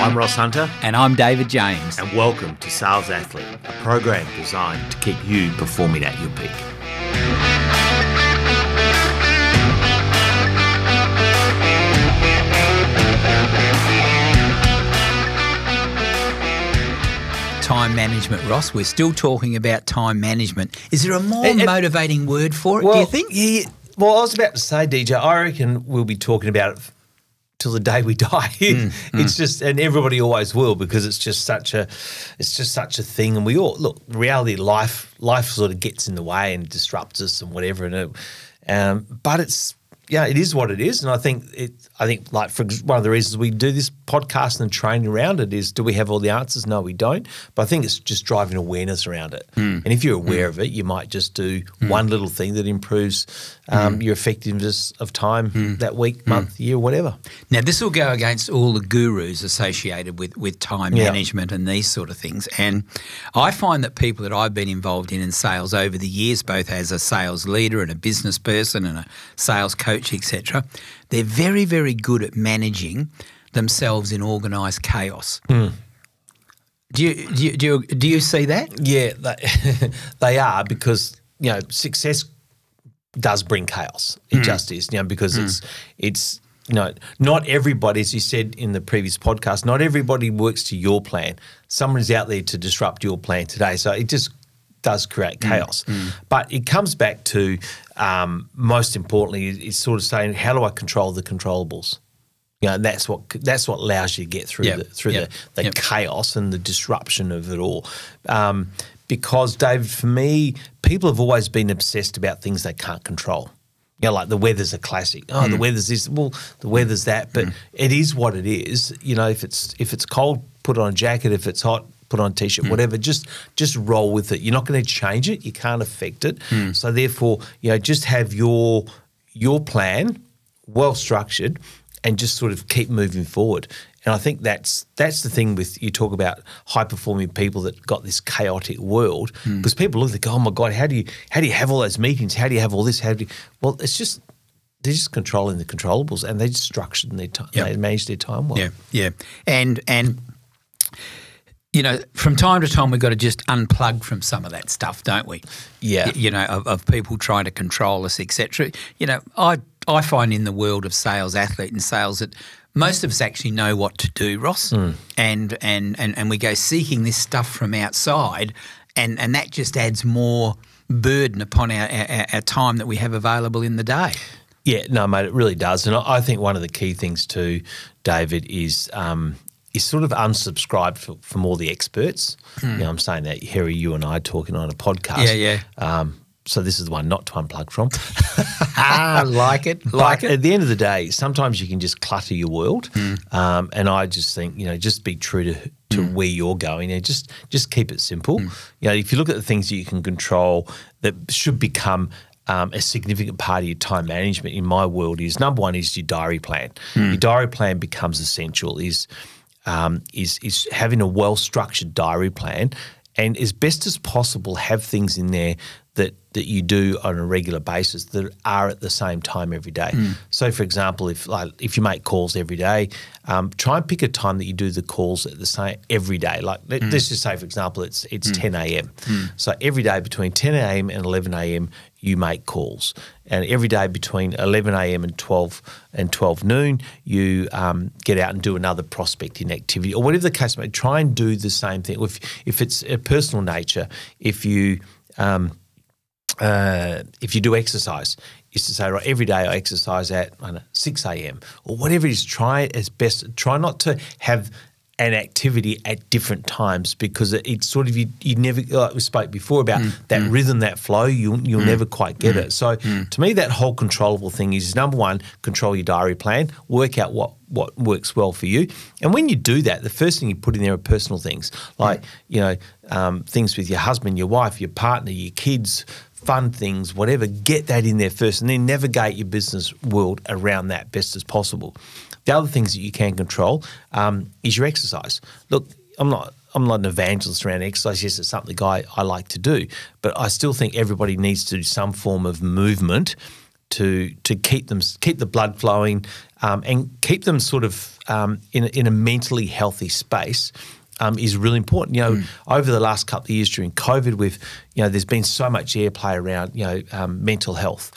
I'm Ross Hunter, And I'm David James. and welcome to Sales Athlete, a program designed to keep you performing at your peak. Time management, Ross. We're still talking about time management. Is there a more It- it- motivating word for it, do you think? Yeah, well, I was about to say, DJ, I reckon we'll be talking about it f- till the day we die. Mm, it's just, and everybody always will because it's just such a, it's just such a thing. And we all look, reality, life, life sort of gets in the way and disrupts us and whatever. And it, um, but it's, yeah, it is what it is. And I think it, I think like for one of the reasons we do this podcast and training around it is, do we have all the answers? No, we don't. But I think it's just driving awareness around it. Hmm. And if you're hmm. aware of it, you might just do hmm. one little thing that improves um, your effectiveness of time that week, month, year, whatever. Now, this will go against all the gurus associated with, with time Yeah. management and these sort of things. And I find that people that I've been involved in in sales over the years, both as a sales leader and a business person and a sales coach, etc., they're very, very good at managing themselves in organised chaos. Hmm. Do you, do you do you do you see that? Yeah, they, they are because you know success does bring chaos. It just is, you know, because it's it's you know not everybody, as you said in the previous podcast, not everybody works to your plan. Someone's out there to disrupt your plan today, so it just does create chaos. But it comes back to um, most importantly, is, sort of saying, how do I control the controllables? You know, that's what that's what allows you to get through Yep. the through Yep. the, the Yep. chaos and the disruption of it all. Um, because, David, for me, people have always been obsessed about things they can't control. You know, like the weather's a classic. Oh, Mm. the weather's this. Well, the weather's that. But it is what it is. You know, if it's if it's cold, put on a jacket. If it's hot, put on a t-shirt. Mm. Whatever. Just just roll with it. You're not going to change it. You can't affect it. Mm. So therefore, you know, just have your your plan well structured and just sort of keep moving forward. And I think that's that's the thing with you talk about high performing people that got this chaotic world because people look go, oh my god, how do you how do you have all those meetings? How do you have all this? How do you? Well, it's just they're just controlling the controllables and they just structured their time. Yep. They manage their time well. Yeah, yeah, and and you know, from time to time, we've got to just unplug from some of that stuff, don't we? Yeah. Y- you know, of, of people trying to control us, etc. You know, I I find in the world of sales, athlete, and sales that most of us actually know what to do, Ross, Hmm. and, and and and we go seeking this stuff from outside, and and that just adds more burden upon our, our, our time that we have available in the day. Yeah, no, mate, it really does. And I I think one of the key things too, David, is um, is sort of unsubscribed for, from all the experts. You know, I'm saying that Harry, you and I are talking on a podcast. Yeah, yeah. Um, so this is the one not to unplug from. Ah, like it, like but it. at the end of the day, sometimes you can just clutter your world. Hmm. Um, and I just think, you know, just be true to, to Hmm. where you're going and just just keep it simple. You know, if you look at the things that you can control that should become um, a significant part of your time management in my world is number one is your diary plan. Hmm. Your diary plan becomes essential. Is um, is is having a well structured diary plan and as best as possible have things in there that that you do on a regular basis that are at the same time every day. So, for example, if like if you make calls every day, um, try and pick a time that you do the calls at the same every day. Like let, us just say, for example, it's it's 10 a.m. So every day between 10 a.m. and 11 a.m. you make calls, and every day between 11 a.m. and 12 and 12 noon you um, get out and do another prospecting activity or whatever the case may. Try and do the same thing. If if it's a personal nature, if you um, uh, if you do exercise, is to say, right, every day I exercise at I know, 6 a.m. or whatever it is, try as best. Try not to have an activity at different times because it, it's sort of, you, you never, like we spoke before about mm. that mm. rhythm, that flow, you, you'll mm. never quite get it. So to me, that whole controllable thing is number one, control your diary plan, work out what, what works well for you. And when you do that, the first thing you put in there are personal things. Like, you know, um, things with your husband, your wife, your partner, your kids, fun things, whatever, get that in there first and then navigate your business world around that best as possible. The other things that you can control um, is your exercise. Look, I'm not I'm not an evangelist around exercise. Yes, it's something I, I like to do, but I still think everybody needs to do some form of movement to to keep them keep the blood flowing um, and keep them sort of um, in a, in a mentally healthy space. Um, is really important. You know, Mm. over the last couple of years during COVID, we've you know, there's been so much airplay around you know um, mental health,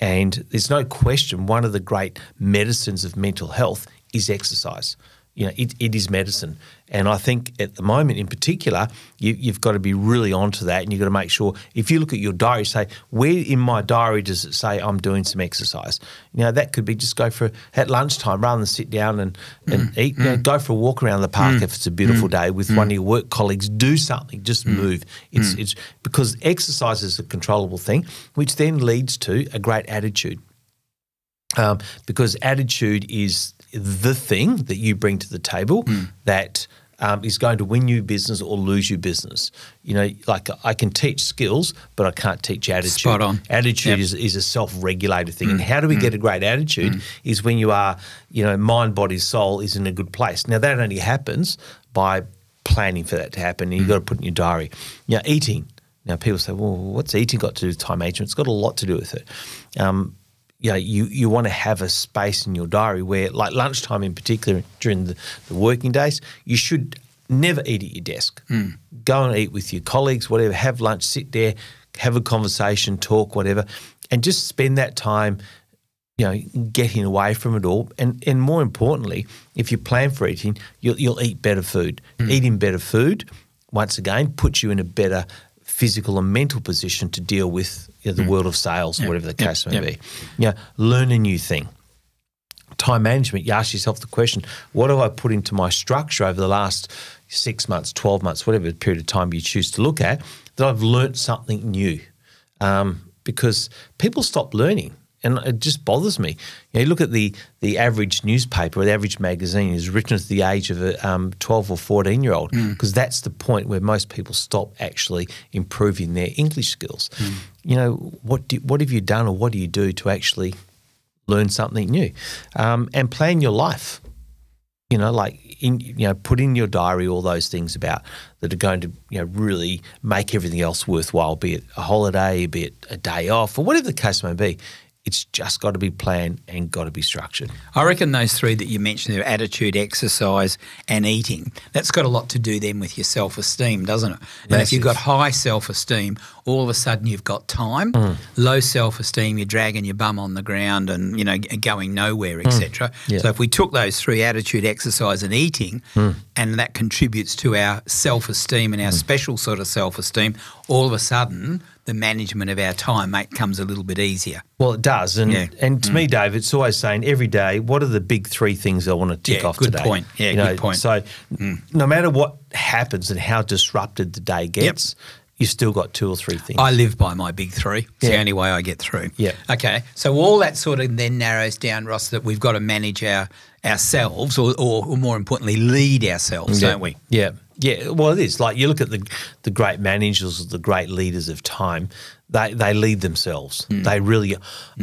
and there's no question one of the great medicines of mental health is exercise. You know, it, it is medicine. And I think at the moment in particular, you, you've got to be really onto that and you've got to make sure if you look at your diary, say, where in my diary does it say I'm doing some exercise? You know, that could be just go for at lunchtime rather than sit down and, and mm. eat. You know, mm. go for a walk around the park mm. if it's a beautiful day with one of your work colleagues. Do something, just move. It's, it's because exercise is a controllable thing, which then leads to a great attitude um, because attitude is the thing that you bring to the table hmm. that um, is going to win you business or lose you business. You know, like I can teach skills, but I can't teach attitude. Spot on. Attitude Yep. is, is a self-regulated thing, and hmm. how do we hmm. get a great attitude? Is when you are, you know, mind, body, soul is in a good place. Now that only happens by planning for that to happen, and you've got to put in your diary. Now eating. Now people say, well, what's eating got to do with time management? It's got a lot to do with it. Um, you know, you, you want to have a space in your diary where, like lunchtime in particular, during the, the working days, you should never eat at your desk. Hmm. Go and eat with your colleagues, whatever, have lunch, sit there, have a conversation, talk, whatever, and just spend that time, you know, getting away from it all. And, and more importantly, if you plan for eating, you'll, you'll eat better food. Hmm. Eating better food, once again, puts you in a better physical and mental position to deal with you know, the world of sales, whatever the Yep. case may Yep. be. Yeah, learn a new thing. Time management, you ask yourself the question, what have I put into my structure over the last six months, 12 months, whatever period of time you choose to look at, that I've learnt something new? Um, because people stop learning. And it just bothers me. You, know, you look at the the average newspaper or the average magazine is written at the age of a um, 12 or 14 year old because that's the point where most people stop actually improving their English skills. You know, what do, what have you done or what do you do to actually learn something new um, and plan your life? you know, like in you know, put in your diary all those things about that are going to you know really make everything else worthwhile, be it a holiday, be it a day off, or whatever the case may be. It's just got to be planned and got to be structured. I reckon those three that you mentioned there attitude, exercise, and eating that's got a lot to do then with your self esteem, doesn't it? And if you've got high self esteem, all of a sudden you've got time. Hmm. Low self esteem, you're dragging your bum on the ground and you know going nowhere, etc. Hmm. Yeah. So if we took those three attitude, exercise, and eating, hmm. and that contributes to our self esteem and our special sort of self esteem, all of a sudden the management of our time mate comes a little bit easier. Well, it does, and Yeah. and to me, Dave, it's always saying every day, what are the big three things I want to tick Yeah, off good today? point. Yeah, You know, good point. Mm. So, no matter what happens and how disrupted the day gets, you've still got two or three things. I live by my big three. It's the only way I get through. Yeah. Okay. So all that sort of then narrows down, Ross, that we've got to manage our ourselves, or, or, or more importantly, lead ourselves, yeah. don't we? Yeah, yeah. Well, it is like you look at the the great managers, the great leaders of time. They they lead themselves. Hmm. They really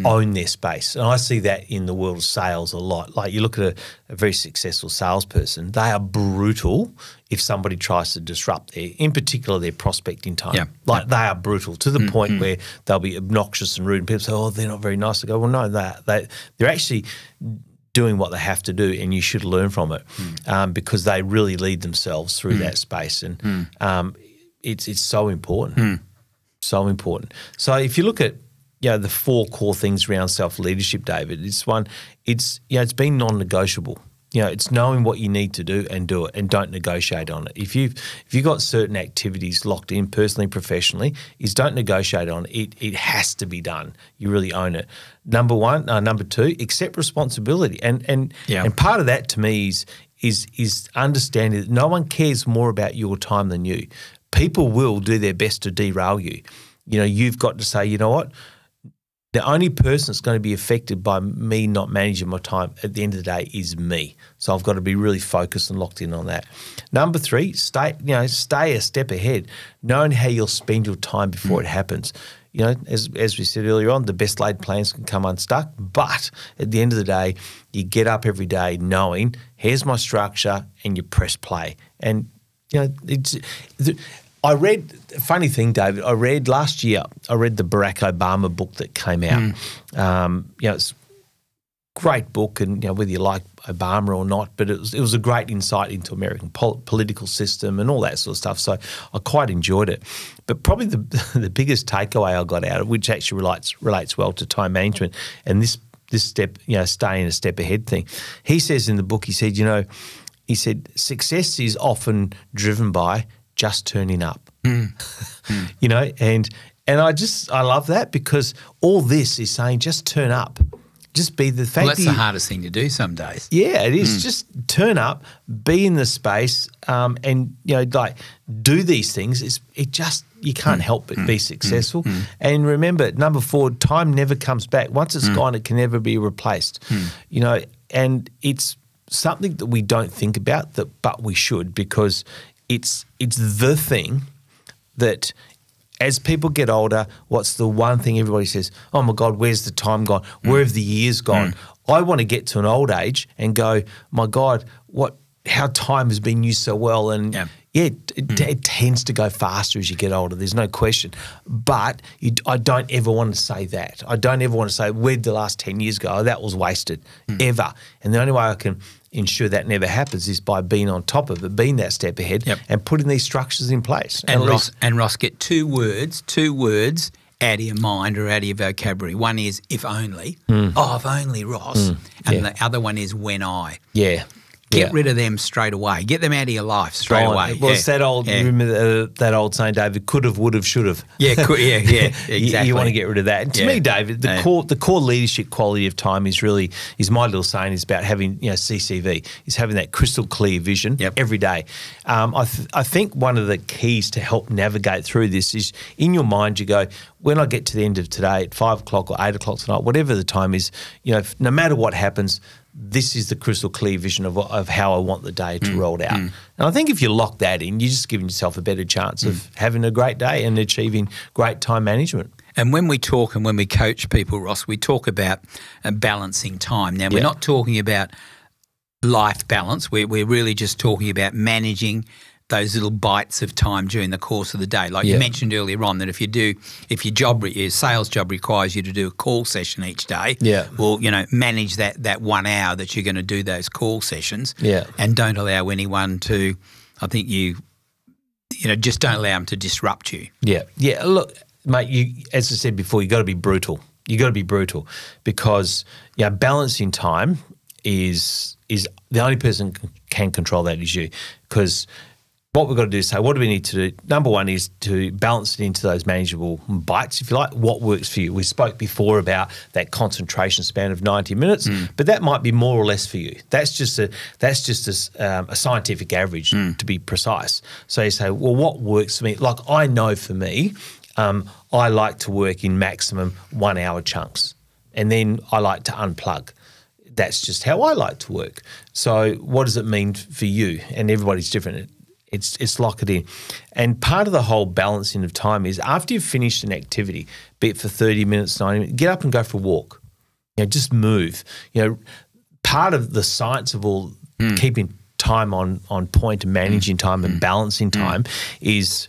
own their space, and I see that in the world of sales a lot. Like you look at a, a very successful salesperson, they are brutal if somebody tries to disrupt their, in particular, their prospecting time. Yeah. Like they are brutal to the Hmm, point where they'll be obnoxious and rude. And people say, "Oh, they're not very nice." I go, "Well, no, they they they're actually." doing what they have to do, and you should learn from it um, because they really lead themselves through that space, and um, it's it's so important, so important. So if you look at you know the four core things around self leadership, David, it's one, it's you know it's being non negotiable. You know, it's knowing what you need to do and do it, and don't negotiate on it. If you've if you've got certain activities locked in personally, professionally, is don't negotiate on it. It, it has to be done. You really own it. Number one, uh, number two, accept responsibility, and and Yeah. and part of that to me is is is understanding that no one cares more about your time than you. People will do their best to derail you. You know, you've got to say, you know what, the only person that's going to be affected by me not managing my time at the end of the day is me. So I've got to be really focused and locked in on that. Number three, stay you know stay a step ahead, knowing how you'll spend your time before it mm. happens. You know, as as we said earlier on, the best laid plans can come unstuck. But at the end of the day, you get up every day knowing here's my structure, and you press play. And you know, it's the, I read, funny thing, David, I read last year, I read the Barack Obama book that came out. Um, you know, it's a great book, and you know, whether you like Obama or not, but it was, it was a great insight into American pol- political system and all that sort of stuff. So I quite enjoyed it. But probably the, the biggest takeaway I got out of, which actually relates, relates well to time management and this, this step, you know, staying a step ahead thing. He says in the book, he said, you know, he said, success is often driven by just turning up. Mm. Mm. you know, and and I just I love that because all this is saying just turn up. Just be the fact Well, that's that the hardest thing to do some days. yeah, it is. Mm. Just turn up, be in the space, um, and you know, like do these things. It's it just you can't help but be successful. And remember, number four, time never comes back. Once it's gone, it can never be replaced. You know, and it's something that we don't think about that, but we should because it's it's the thing that as people get older, what's the one thing everybody says? Oh my God, where's the time gone? Mm. Where have the years gone? Mm. I want to get to an old age and go, my God, what? How time has been used so well, and Yeah. yeah, it, it, mm. it tends to go faster as you get older. There's no question. But you, I don't ever want to say that. I don't ever want to say, where'd the last 10 years go? Oh, that was wasted, ever. And the only way I can ensure that never happens is by being on top of it, being that step ahead, Yep. and putting these structures in place. And at Ross, least- and Ross, get two words, two words out of your mind or out of your vocabulary. One is if only. Oh, if only Ross. and Hmm. yeah. the other one is when I. yeah. Get yeah. rid of them straight away. Get them out of your life straight Gone. away. Well, Yeah. that old, Yeah. remember uh, that old saying, David, could have, would have, should have. Yeah, cool, yeah, yeah, You- exactly. You, want to get rid of that. And to me, David, the core the core leadership quality of time is really is my little saying is about having you know CCV is having that crystal clear vision Yep. every day. Um, I th- I think one of the keys to help navigate through this is in your mind you go when I get to the end of today at five o'clock or eight o'clock tonight, whatever the time is, you know, no matter what happens. This is the crystal clear vision of, of how I want the day Mm, to roll out. And I think if you lock that in, you're just giving yourself a better chance Mm. of having a great day and achieving great time management. And when we talk and when we coach people, Ross, we talk about uh, balancing time. Now, we're Yeah. not talking about life balance. We're, we're really just talking about managing those little bites of time during the course of the day. Like Yeah. you mentioned earlier on, that if you do, if your job, your sales job requires you to do a call session each day, Yeah. well, you know, manage that that one hour that you're going to do those call sessions, Yeah. and don't allow anyone to. I think you, you know, just don't allow them to disrupt you. Yeah, yeah. Look, mate. You, as I said before, you got to be brutal. You got to be brutal because yeah, balancing time is is the only person can, can control that is you. Because what we've got to do is say, what do we need to do? Number one is to balance it into those manageable bites, if you like. What works for you? We spoke before about that concentration span of ninety minutes, but that might be more or less for you. That's just a that's just a, um, a scientific average to be precise. So you say, well, what works for me? Like I know for me, um, I like to work in maximum one hour chunks, and then I like to unplug that's just how I like to work. So, what does it mean for you? And everybody's different. It- It's it's lock it in, and part of the whole balancing of time is after you've finished an activity, be it for thirty minutes, ninety minutes, get up and go for a walk. You know, just move. You know, part of the science of all keeping time on on point and managing time and balancing time is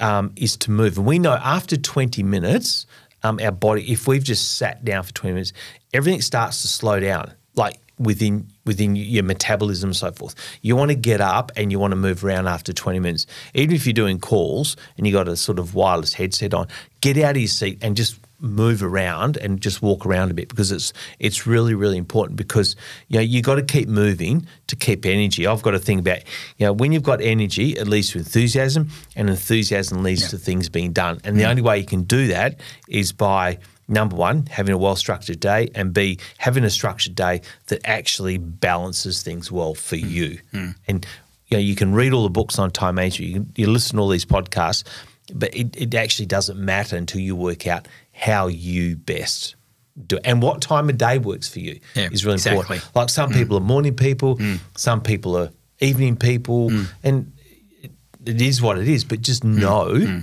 um, is to move. And we know after twenty minutes, um, our body, if we've just sat down for twenty minutes, everything starts to slow down. Like within within your metabolism and so forth. You want to get up and you want to move around after 20 minutes. Even if you're doing calls and you got a sort of wireless headset on, get out of your seat and just move around and just walk around a bit because it's it's really really important because you know you got to keep moving to keep energy. I've got to think about you know when you've got energy it leads to enthusiasm and enthusiasm leads to things being done. And the mm. only way you can do that is by number one, having a well structured day, and B, having a structured day that actually balances things well for hmm. you. Hmm. And you know, you can read all the books on time management, you, can, you listen to all these podcasts, but it, it actually doesn't matter until you work out how you best do it. And what time of day works for you Yeah, is really exactly. important. Like some hmm. people are morning people, some people are evening people, and it, it is what it is, but just know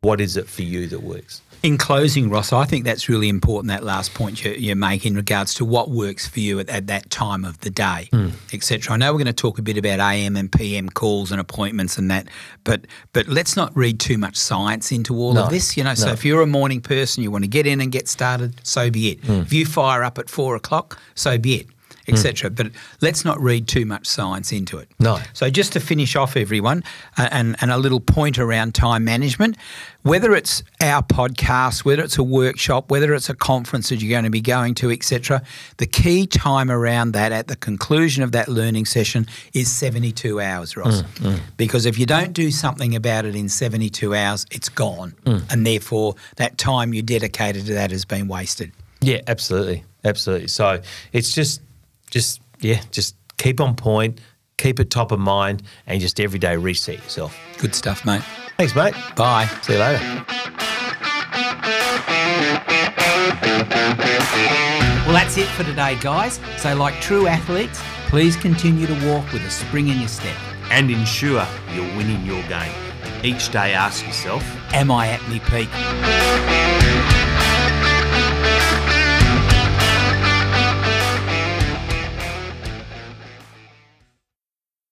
what is it for you that works. In closing, Ross, I think that's really important. That last point you, you make in regards to what works for you at, at that time of the day, Hmm. etc. I know we're going to talk a bit about AM and PM calls and appointments and that, but but let's not read too much science into all No, of this. You know, so if you're a morning person, you want to get in and get started, so be it. Hmm. If you fire up at four o'clock, so be it. Etc. Hmm. But let's not read too much science into it. No. So just to finish off, everyone, uh, and, and a little point around time management, whether it's our podcast, whether it's a workshop, whether it's a conference that you're going to be going to, etc., the key time around that at the conclusion of that learning session is 72 hours, Ross. Hmm, hmm. Because if you don't do something about it in 72 hours, it's gone. And therefore, that time you dedicated to that has been wasted. Yeah, absolutely, absolutely. So it's just, just yeah, just keep on point, keep it top of mind, and just every day reset yourself. Good stuff, mate. Thanks, mate. Bye. See you later. Well, that's it for today, guys. So, like true athletes, please continue to walk with a spring in your step. And ensure you're winning your game. Each day ask yourself, Am I at my peak?